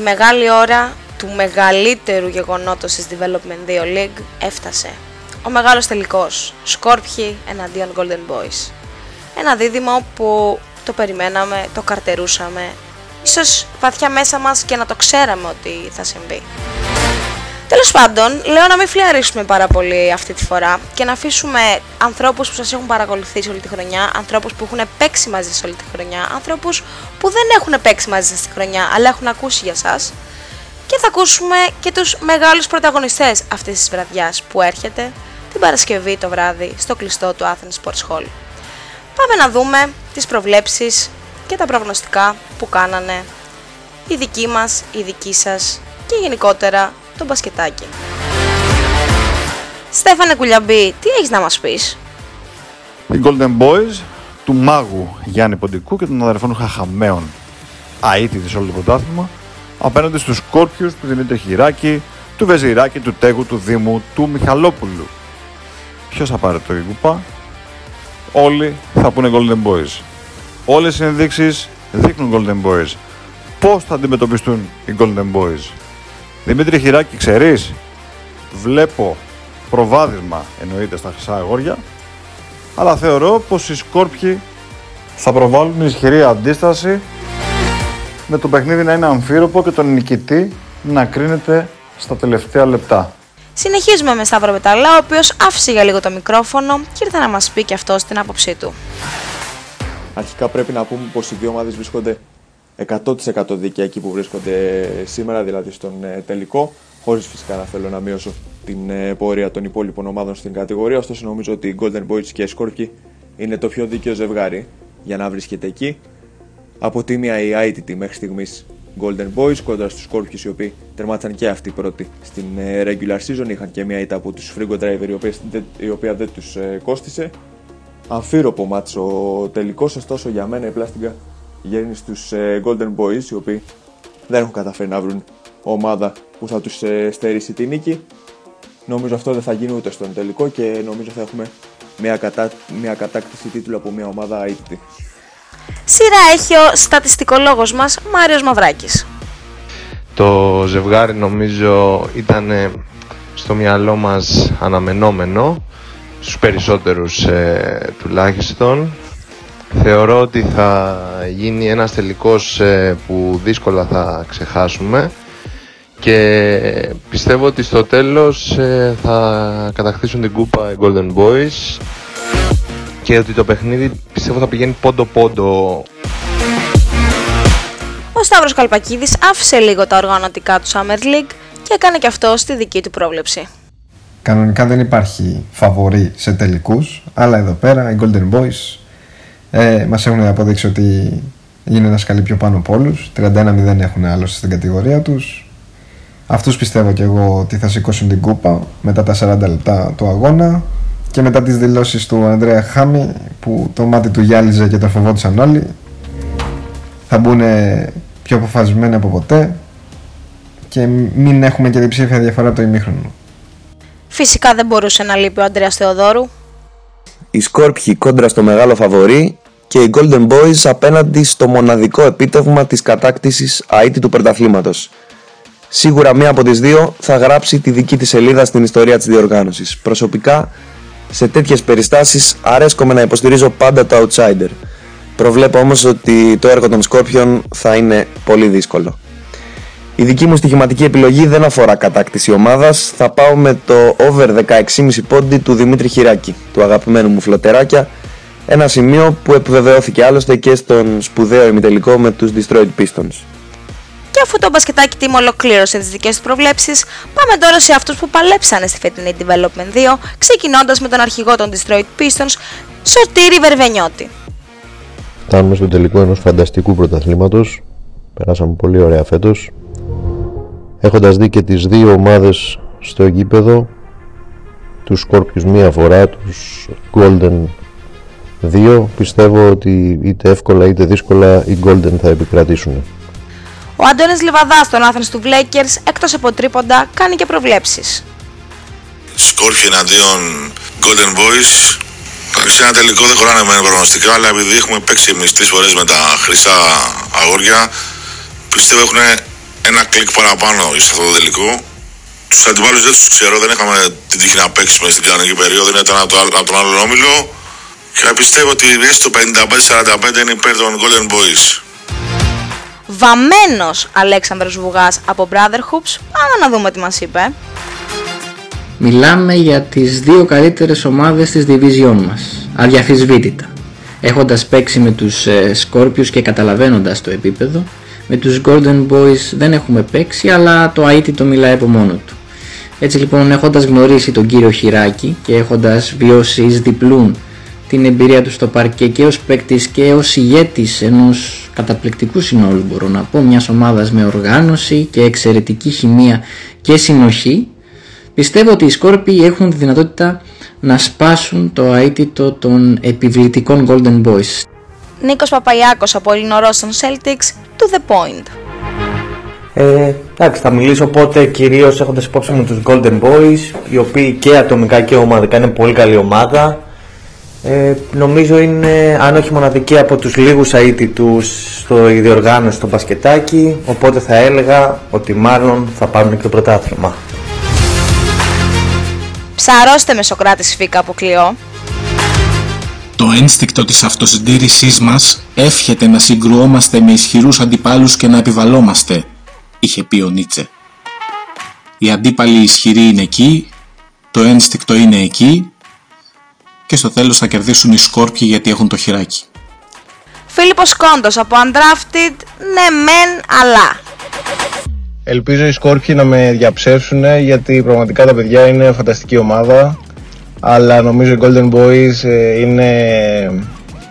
Η μεγάλη ώρα του μεγαλύτερου γεγονότος της Development 2 League έφτασε. Ο μεγάλος τελικός, Σκόρπιοι εναντίον Golden Boys. Ένα δίδυμο που το περιμέναμε, το καρτερούσαμε, ίσως βαθιά μέσα μας και να το ξέραμε ότι θα συμβεί. Τέλος πάντων, λέω να μην φλιαρίσουμε πάρα πολύ αυτή τη φορά και να αφήσουμε ανθρώπους που σας έχουν παρακολουθήσει όλη τη χρονιά, ανθρώπους που έχουν παίξει μαζί σας όλη τη χρονιά, ανθρώπους που δεν έχουν παίξει μαζί σα τη χρονιά αλλά έχουν ακούσει για εσά. Και θα ακούσουμε και τους μεγάλους πρωταγωνιστές αυτής της βραδιάς που έρχεται την Παρασκευή το βράδυ στο κλειστό του Athens Sports Hall. Πάμε να δούμε τις προβλέψεις και τα προγνωστικά που κάνανε οι δικοί μας, οι δικοί σας και γενικότερα το μπασκετάκι. Στέφανε Κουλιαμπή, τι έχεις να μας πεις; Οι Golden Boys του μάγου Γιάννη Ποντικού και των αδερφών Χαχαμέων αίτητης σε όλο το πρωτάθλημα απέναντι στους Σκόρπιους του Δημήτρη Χειράκη, του Βεζιράκη, του Τέγου, του Δήμου, του Μιχαλόπουλου. Ποιος θα πάρει το κουπά; Όλοι θα πούνε Golden Boys. Όλες οι ενδείξεις δείχνουν Golden Boys. Πώς θα αντιμετωπιστούν οι Golden Boys; Δημήτρη Χειράκη, ξέρεις, βλέπω προβάδισμα εννοείται στα χρυσά αγόρια, αλλά θεωρώ πως οι Σκόρπιοι θα προβάλλουν ισχυρή αντίσταση με το παιχνίδι να είναι αμφίροπο και τον νικητή να κρίνεται στα τελευταία λεπτά. Συνεχίζουμε με Σταύρο Πεταλά, ο οποίος άφησε για λίγο το μικρόφωνο και ήρθε να μας πει και αυτό την άποψή του. Αρχικά πρέπει να πούμε πως οι δύο ομάδες βρίσκονται 100% δίκαια εκεί που βρίσκονται σήμερα, δηλαδή στον ε, τελικό. Χωρίς φυσικά να θέλω να μειώσω την ε, πορεία των υπόλοιπων ομάδων στην κατηγορία. Ωστόσο, νομίζω ότι οι Golden Boys και οι Scorpio είναι το πιο δίκαιο ζευγάρι για να βρίσκεται εκεί. Από τη μία η ITT μέχρι στιγμής Golden Boys κόντρα στους Scorpios οι οποίοι τερμάτισαν και αυτοί πρώτοι στην ε, regular season. Είχαν και μία ήττα από τους Frigo Driver η οποία δεν τους κόστησε. Αμφίροπο μάτσο τελικός, ωστόσο για μένα η πλάστιγκα γέννη στους ε, Golden Boys οι οποίοι δεν έχουν καταφέρει να βρουν ομάδα που θα τους ε, στερήσει τη νίκη. Νομίζω αυτό δεν θα γίνει ούτε στον τελικό και νομίζω θα έχουμε μια, κατά... μια κατάκτηση τίτλου από μια ομάδα αίτητη. Σειρά έχει ο στατιστικολόγος μας Μάριος Μαυράκης. Το ζευγάρι νομίζω ήταν στο μυαλό μας αναμενόμενο, στους περισσότερους ε, τουλάχιστον. Θεωρώ ότι θα γίνει ένας τελικός ε, που δύσκολα θα ξεχάσουμε και πιστεύω ότι στο τέλος ε, θα κατακτήσουν την κούπα οι Golden Boys και ότι το παιχνίδι πιστεύω θα πηγαίνει πόντο-πόντο. Ο Σταύρος Καλπακίδης άφησε λίγο τα οργανωτικά του Summer League και έκανε και αυτό στη δική του πρόβλεψη. Κανονικά δεν υπάρχει φαβορή σε τελικούς, αλλά εδώ πέρα οι Golden Boys ε, Μας έχουν αποδείξει ότι είναι ένας σκαλί πιο πάνω από όλους. 31-0 έχουν άλλωστε στην κατηγορία τους. Αυτούς πιστεύω και εγώ ότι θα σηκώσουν την κούπα μετά τα 40 λεπτά του αγώνα και μετά τις δηλώσεις του Ανδρέα Χάμι που το μάτι του γυάλιζε και το φοβόντουσαν όλοι θα μπουν πιο αποφασισμένοι από ποτέ και μην έχουμε και διψήφια διαφορά από το ημίχρονο. Φυσικά δεν μπορούσε να λείπει ο Ανδρέας Θεοδόρου. Οι Σκόρπιοι κόντρα στο μεγάλο φαβορή και οι Golden Boys απέναντι στο μοναδικό επίτευγμα της κατάκτησης αίτη του πρωταθλήματος. Σίγουρα μία από τις δύο θα γράψει τη δική της σελίδα στην ιστορία της διοργάνωσης. Προσωπικά, σε τέτοιες περιστάσεις αρέσκομαι να υποστηρίζω πάντα το outsider. Προβλέπω όμως ότι το έργο των Σκόρπιων θα είναι πολύ δύσκολο. Η δική μου στοιχηματική επιλογή δεν αφορά κατάκτηση ομάδας, θα πάω με το over 16,5 πόντι του Δημήτρη Χειράκη, του αγαπημένου μου φλωτεράκια, ένα σημείο που επιβεβαιώθηκε άλλωστε και στον σπουδαίο ημιτελικό με τους Destroyed Pistons. Και αφού το μπασκετάκι team ολοκλήρωσε τις δικές του προβλέψεις, πάμε τώρα σε αυτούς που παλέψανε στη φετινή Development 2, ξεκινώντας με τον αρχηγό των Destroyed Pistons, Σωτήρη Βερβενιώτη. Φτάνουμε στο τελικό ενός φανταστικού πρωταθλήματος, περάσαμε πολύ ωραία φέτος, έχοντας δει και τις δύο ομάδες στο γήπεδο, τους Σκόρπιους μία φορά, τους Golden δύο, πιστεύω ότι είτε εύκολα είτε δύσκολα οι Golden θα επικρατήσουν. Ο Αντώνης Λιβαδάς των Athens του Βλέκερς, εκτός από τρίποντα, κάνει και προβλέψεις. Σκόρπιοι εναντίον Golden Boys. Σε ένα τελικό δεν χωράνε με προγνωστικά, αλλά επειδή έχουμε παίξει εμείς τρεις φορές με τα χρυσά αγόρια, πιστεύω έχουν ένα κλικ παραπάνω σε αυτό το τελικό. Τους αντιπάλους δεν τους ξέρω, δεν είχαμε την τύχη να παίξουμε στην κανονική περίοδο, ήταν από, από τον άλλο όμιλο. Και πιστεύω ότι έστω 55-45 είναι υπέρ των Golden Boys. Βαμμένος Αλέξανδρος Βουγάς από Brother Hoops. Πάμε να δούμε τι μας είπε. Μιλάμε για τις δύο καλύτερες ομάδες της division μας, αδιαφυσβήτητα. Έχοντας παίξει με τους ε, Scorpius και καταλαβαίνοντας το επίπεδο, με τους Golden Boys δεν έχουμε παίξει, αλλά το Αΐτι το μιλάει από μόνο του. Έτσι λοιπόν έχοντας γνωρίσει τον κύριο Χιράκη και έχοντας βιώσει εις διπλούν την εμπειρία του στο παρκέ και ως παίκτης και ως ηγέτης ενός καταπληκτικού συνόλου μπορώ να πω μιας ομάδας με οργάνωση και εξαιρετική χημεία και συνοχή πιστεύω ότι οι Σκόρπιοι έχουν τη δυνατότητα να σπάσουν το αίτητο των επιβλητικών Golden Boys. Νίκος Παπαϊάκος από Ελληνορός των Celtics, to the point. Ε, εντάξει, θα μιλήσω οπότε κυρίως έχοντας υπόψη μου τους Golden Boys, οι οποίοι και ατομικά και ομαδικά είναι πολύ καλή ομάδα. Ε, νομίζω είναι, αν όχι μοναδική, από τους λίγους αίτητους στο διοργάνωση στο μπασκετάκι, οπότε θα έλεγα ότι μάλλον θα πάρουν και το πρωτάθλημα. Ψαρώστε με Σοκράτης Φίκα από κλειό. Το ένστικτο της αυτοσυντήρησής μας εύχεται να συγκρουόμαστε με ισχυρούς αντιπάλους και να επιβαλόμαστε, είχε πει ο Νίτσε. Οι αντίπαλοι ισχυροί είναι εκεί, το ένστικτο είναι εκεί και στο τέλος θα κερδίσουν οι σκόρπιοι γιατί έχουν το χειράκι. Φίλιππος Κόντος από Undrafted, ναι μεν αλλά. Ελπίζω οι Σκόρπιοι να με διαψεύσουν γιατί πραγματικά τα παιδιά είναι φανταστική ομάδα αλλά νομίζω οι Golden Boys ε, είναι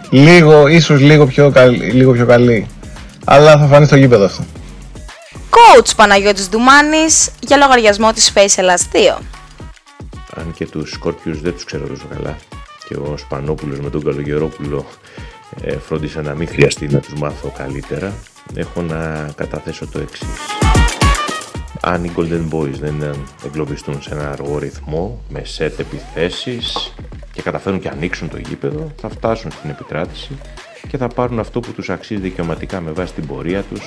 λίγο, ίσως λίγο πιο, καλή, λίγο πιο καλή αλλά θα φανεί στο γήπεδο αυτό. Coach Παναγιώτης Ντουμάνης για λογαριασμό της Face Ελλάς 2. Αν και τους Σκόρπιους δεν τους ξέρω τόσο καλά και ο Σπανόπουλος με τον Καλογερόπουλο ε, φρόντισα να μην χρειαστεί να τους μάθω καλύτερα έχω να καταθέσω το εξής. Αν οι Golden Boys δεν εγκλωβιστούν σε ένα αργό ρυθμό με σετ επιθέσεις και καταφέρουν και ανοίξουν το γήπεδο θα φτάσουν στην επικράτηση και θα πάρουν αυτό που τους αξίζει δικαιωματικά με βάση την πορεία τους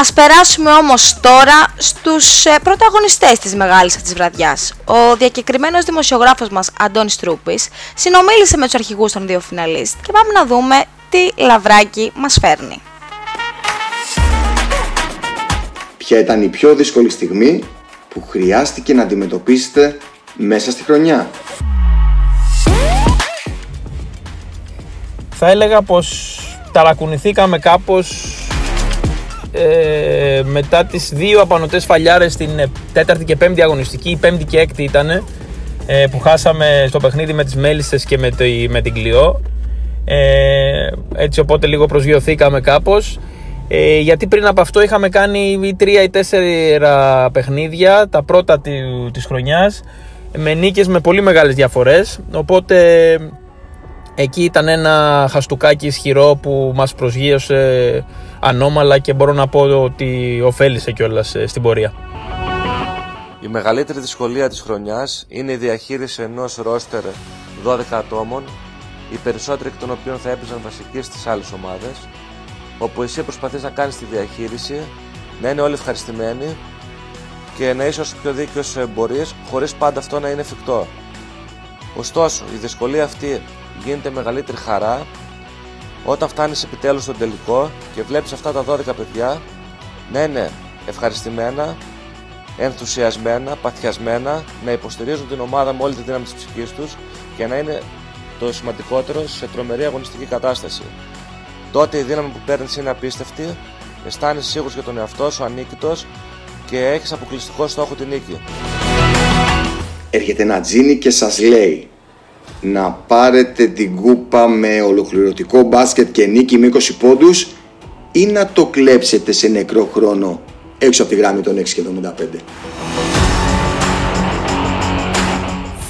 Ας περάσουμε όμως τώρα στους ε, πρωταγωνιστές της μεγάλης αυτής βραδιάς. Ο διακεκριμένος δημοσιογράφος μας Αντώνης Τρούπης συνομίλησε με τους αρχηγούς των δύο φιναλίστ και πάμε να δούμε τι λαβράκι μας φέρνει. Ποια ήταν η πιο δύσκολη στιγμή που χρειάστηκε να αντιμετωπίσετε μέσα στη χρονιά; Θα έλεγα πως ταρακουνηθήκαμε κάπως ε, μετά τις δύο απανοτές φαλιάρες στην ε, τέταρτη και πέμπτη αγωνιστική, η πέμπτη και έκτη ήταν ε, που χάσαμε στο παιχνίδι με τις Μέλισσες και με, το, με την Κλειό. Ε, έτσι οπότε λίγο προσγειωθήκαμε κάπως. Ε, γιατί πριν από αυτό είχαμε κάνει ή τρία ή τέσσερα παιχνίδια τα πρώτα της χρονιάς με νίκες με πολύ μεγάλες διαφορές. Οπότε εκεί ήταν ένα χαστούκάκι ισχυρό που μας προσγείωσε ανώμαλα και μπορώ να πω ότι ωφέλησε κιόλας ε, στην πορεία. Η μεγαλύτερη δυσκολία της χρονιάς είναι η διαχείριση ενός ρόστερ 12 ατόμων, οι περισσότεροι εκ των οποίων θα έπαιζαν βασικοί στις άλλες ομάδες, όπου εσύ προσπαθείς να κάνεις τη διαχείριση, να είναι όλοι ευχαριστημένοι και να είσαι όσο πιο δίκαιος μπορείς, χωρίς πάντα αυτό να είναι εφικτό. Ωστόσο, η δυσκολία αυτή γίνεται μεγαλύτερη χαρά όταν φτάνεις επιτέλους στον τελικό και βλέπεις αυτά τα 12 παιδιά να είναι ευχαριστημένα, ενθουσιασμένα, παθιασμένα, να υποστηρίζουν την ομάδα με όλη τη δύναμη της ψυχής τους και να είναι το σημαντικότερο σε τρομερή αγωνιστική κατάσταση. Τότε η δύναμη που παίρνεις είναι απίστευτη, αισθάνεσαι σίγουρος για τον εαυτό σου, ανίκητος και έχεις αποκλειστικό στόχο την νίκη. Έρχεται ένα τζίνι και σας λέει να πάρετε την κούπα με ολοκληρωτικό μπάσκετ και νίκη με 20 πόντους ή να το κλέψετε σε νεκρό χρόνο έξω από τη γράμμη των 6 και 75.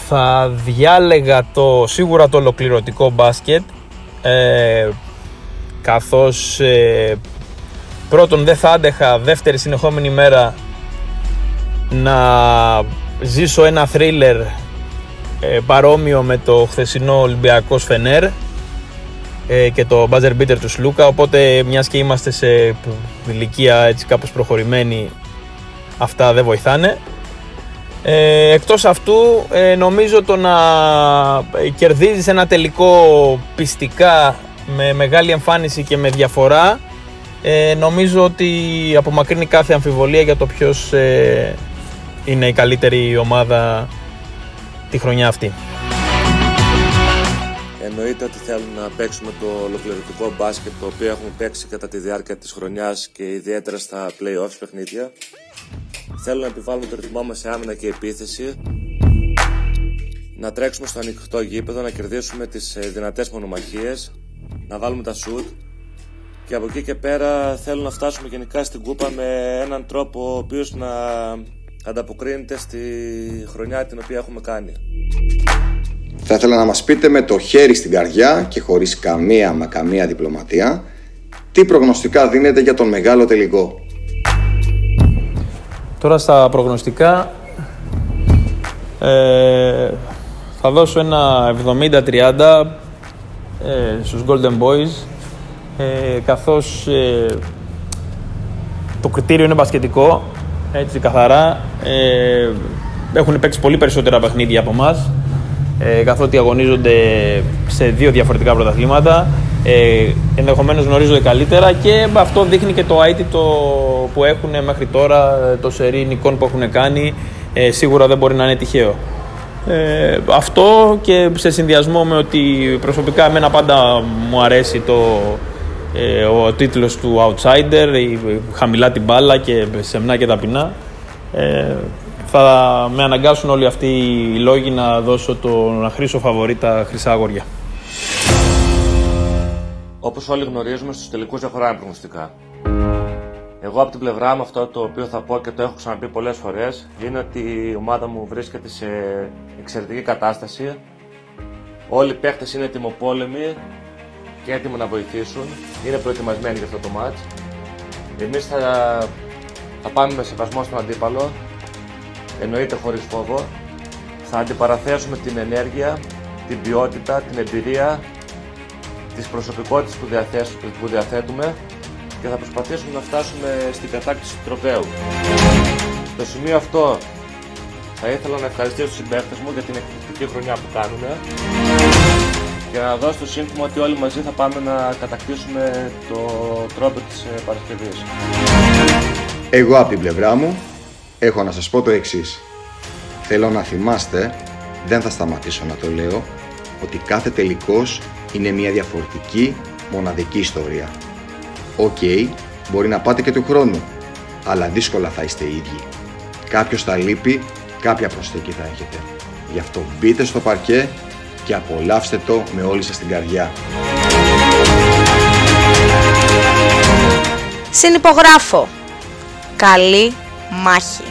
Θα διάλεγα το, σίγουρα το ολοκληρωτικό μπάσκετ ε, καθώς ε, πρώτον δεν θα άντεχα δεύτερη συνεχόμενη μέρα να ζήσω ένα θρίλερ ε, παρόμοιο με το χθεσινό Ολυμπιακός Φενέρ ε, και το buzzer beater του Σλούκα. Οπότε μιας και είμαστε σε ηλικία έτσι κάπως προχωρημένη αυτά δεν βοηθάνε. Ε, εκτός αυτού ε, νομίζω το να κερδίζεις ένα τελικό πιστικά με μεγάλη εμφάνιση και με διαφορά ε, νομίζω ότι απομακρύνει κάθε αμφιβολία για το ποιος ε, είναι η καλύτερη ομάδα τη χρονιά αυτή. Εννοείται ότι θέλουν να παίξουμε το ολοκληρωτικό μπάσκετ το οποίο έχουμε παίξει κατά τη διάρκεια της χρονιάς και ιδιαίτερα στα play-offs παιχνίδια. Θέλουν να επιβάλλουν το ρυθμό μας σε άμυνα και επίθεση. Να τρέξουμε στο ανοιχτό γήπεδο, να κερδίσουμε τις ε, δυνατές μονομαχίες, να βάλουμε τα σουτ και από εκεί και πέρα θέλουν να φτάσουμε γενικά στην κούπα με έναν τρόπο ο οποίος να ανταποκρίνεται στη χρονιά την οποία έχουμε κάνει. Θα ήθελα να μας πείτε με το χέρι στην καρδιά και χωρίς καμία μα καμία διπλωματία τι προγνωστικά δίνετε για τον μεγάλο τελικό; Τώρα στα προγνωστικά ε, θα δώσω ένα 70-30 ε, στους Golden Boys ε, καθώς ε, το κριτήριο είναι μπασκετικό έτσι καθαρά ε, έχουν παίξει πολύ περισσότερα παιχνίδια από εμάς, ε, καθότι αγωνίζονται σε δύο διαφορετικά πρωταθλήματα ε, ενδεχομένως γνωρίζονται καλύτερα και αυτό δείχνει και το αίτητο που έχουν μέχρι τώρα το σερί νικών που έχουν κάνει ε, σίγουρα δεν μπορεί να είναι τυχαίο. Ε, αυτό και σε συνδυασμό με ότι προσωπικά εμένα πάντα μου αρέσει το, ε, ο τίτλος του Outsider, η, χαμηλά την μπάλα και σεμνά και ταπεινά. Ε, θα με αναγκάσουν όλοι αυτοί οι λόγοι να δώσω τον χρήσο φαβορή τα χρυσά αγόρια. Όπως όλοι γνωρίζουμε, στους τελικούς δεν χωράνε προγνωστικά. Εγώ από την πλευρά μου αυτό το οποίο θα πω και το έχω ξαναπεί πολλές φορές είναι ότι η ομάδα μου βρίσκεται σε εξαιρετική κατάσταση. Όλοι οι παίχτες είναι τιμοπόλεμοι και έτοιμοι να βοηθήσουν. Είναι προετοιμασμένοι για αυτό το μάτς. Εμείς θα, θα πάμε με σεβασμό στον αντίπαλο, εννοείται χωρίς φόβο. Θα αντιπαραθέσουμε την ενέργεια, την ποιότητα, την εμπειρία, τις προσωπικότητες που, που διαθέτουμε και θα προσπαθήσουμε να φτάσουμε στην κατάκτηση του τροπέου. Στο σημείο αυτό θα ήθελα να ευχαριστήσω τους συμπαίκτες μου για την εκπληκτική χρονιά που κάνουν και να δώσω το σύνθημα ότι όλοι μαζί θα πάμε να κατακτήσουμε το τρόπο της ε, Παρασκευής. Εγώ από την πλευρά μου έχω να σας πω το εξής. Θέλω να θυμάστε, δεν θα σταματήσω να το λέω, ότι κάθε τελικός είναι μια διαφορετική, μοναδική ιστορία. Ok, okay, μπορεί να πάτε και του χρόνου, αλλά δύσκολα θα είστε οι ίδιοι. Κάποιος θα λείπει, κάποια προσθήκη θα έχετε. Γι' αυτό μπείτε στο παρκέ και απολαύστε το με όλη σας την καρδιά. Συνυπογράφω. Καλή μάχη.